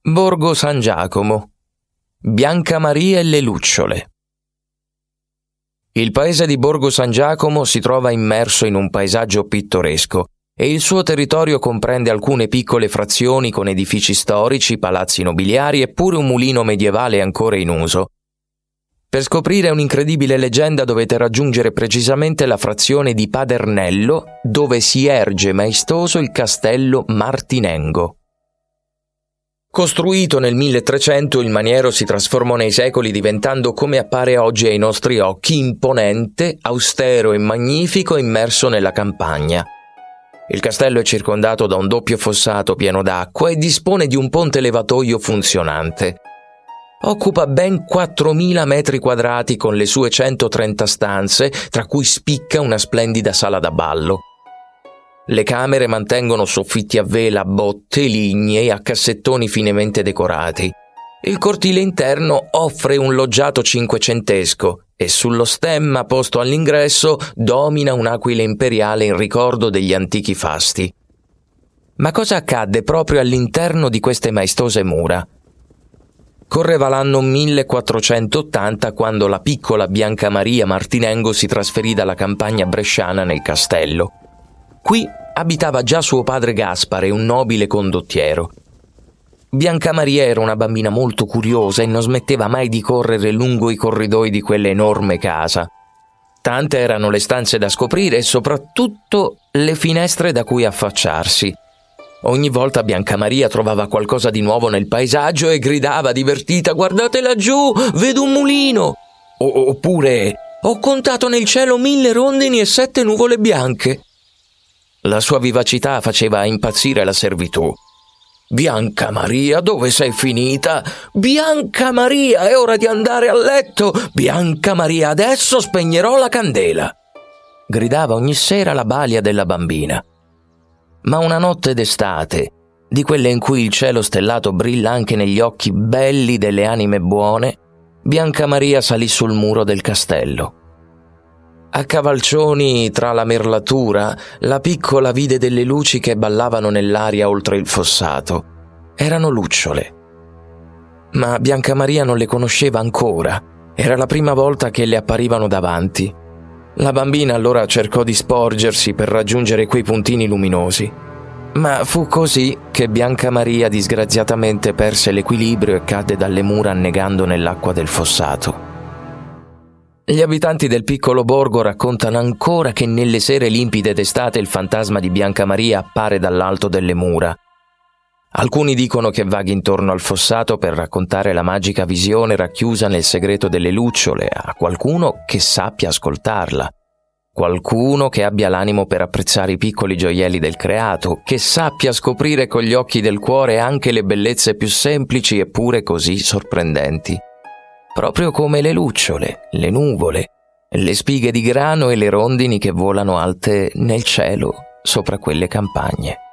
Borgo San Giacomo. Bianca Maria e le lucciole. Il paese di Borgo San Giacomo si trova immerso in un paesaggio pittoresco e il suo territorio comprende alcune piccole frazioni con edifici storici, palazzi nobiliari e pure un mulino medievale ancora in uso. Per scoprire un'incredibile leggenda dovete raggiungere precisamente la frazione di Padernello, dove si erge maestoso il castello Martinengo. Costruito nel 1300, il maniero si trasformò nei secoli diventando come appare oggi ai nostri occhi, imponente, austero e magnifico immerso nella campagna. Il castello è circondato da un doppio fossato pieno d'acqua e dispone di un ponte levatoio funzionante. Occupa ben 4.000 metri quadrati con le sue 130 stanze, tra cui spicca una splendida sala da ballo. Le camere mantengono soffitti a vela, botte, lignee a cassettoni finemente decorati. Il cortile interno offre un loggiato cinquecentesco e sullo stemma posto all'ingresso domina un'aquila imperiale in ricordo degli antichi fasti. Ma cosa accadde proprio all'interno di queste maestose mura? Correva l'anno 1480 quando la piccola Bianca Maria Martinengo si trasferì dalla campagna bresciana nel castello. Qui abitava già suo padre Gaspare, un nobile condottiero. Bianca Maria era una bambina molto curiosa e non smetteva mai di correre lungo i corridoi di quell'enorme casa. Tante erano le stanze da scoprire e soprattutto le finestre da cui affacciarsi. Ogni volta Bianca Maria trovava qualcosa di nuovo nel paesaggio e gridava divertita Guardate laggiù, vedo un mulino! O- oppure Ho contato nel cielo mille rondini e sette nuvole bianche. La sua vivacità faceva impazzire la servitù. Bianca Maria, dove sei finita? Bianca Maria, è ora di andare a letto! Bianca Maria, adesso spegnerò la candela! gridava ogni sera la balia della bambina. Ma una notte d'estate, di quelle in cui il cielo stellato brilla anche negli occhi belli delle anime buone, Bianca Maria salì sul muro del castello. A cavalcioni tra la merlatura, la piccola vide delle luci che ballavano nell'aria oltre il fossato. Erano lucciole. Ma Bianca Maria non le conosceva ancora. Era la prima volta che le apparivano davanti. La bambina allora cercò di sporgersi per raggiungere quei puntini luminosi. Ma fu così che Bianca Maria disgraziatamente perse l'equilibrio e cadde dalle mura annegando nell'acqua del fossato. Gli abitanti del piccolo borgo raccontano ancora che nelle sere limpide d'estate il fantasma di Bianca Maria appare dall'alto delle mura. Alcuni dicono che vaghi intorno al fossato per raccontare la magica visione racchiusa nel segreto delle lucciole a qualcuno che sappia ascoltarla. Qualcuno che abbia l'animo per apprezzare i piccoli gioielli del creato, che sappia scoprire con gli occhi del cuore anche le bellezze più semplici eppure così sorprendenti proprio come le lucciole, le nuvole, le spighe di grano e le rondini che volano alte nel cielo sopra quelle campagne.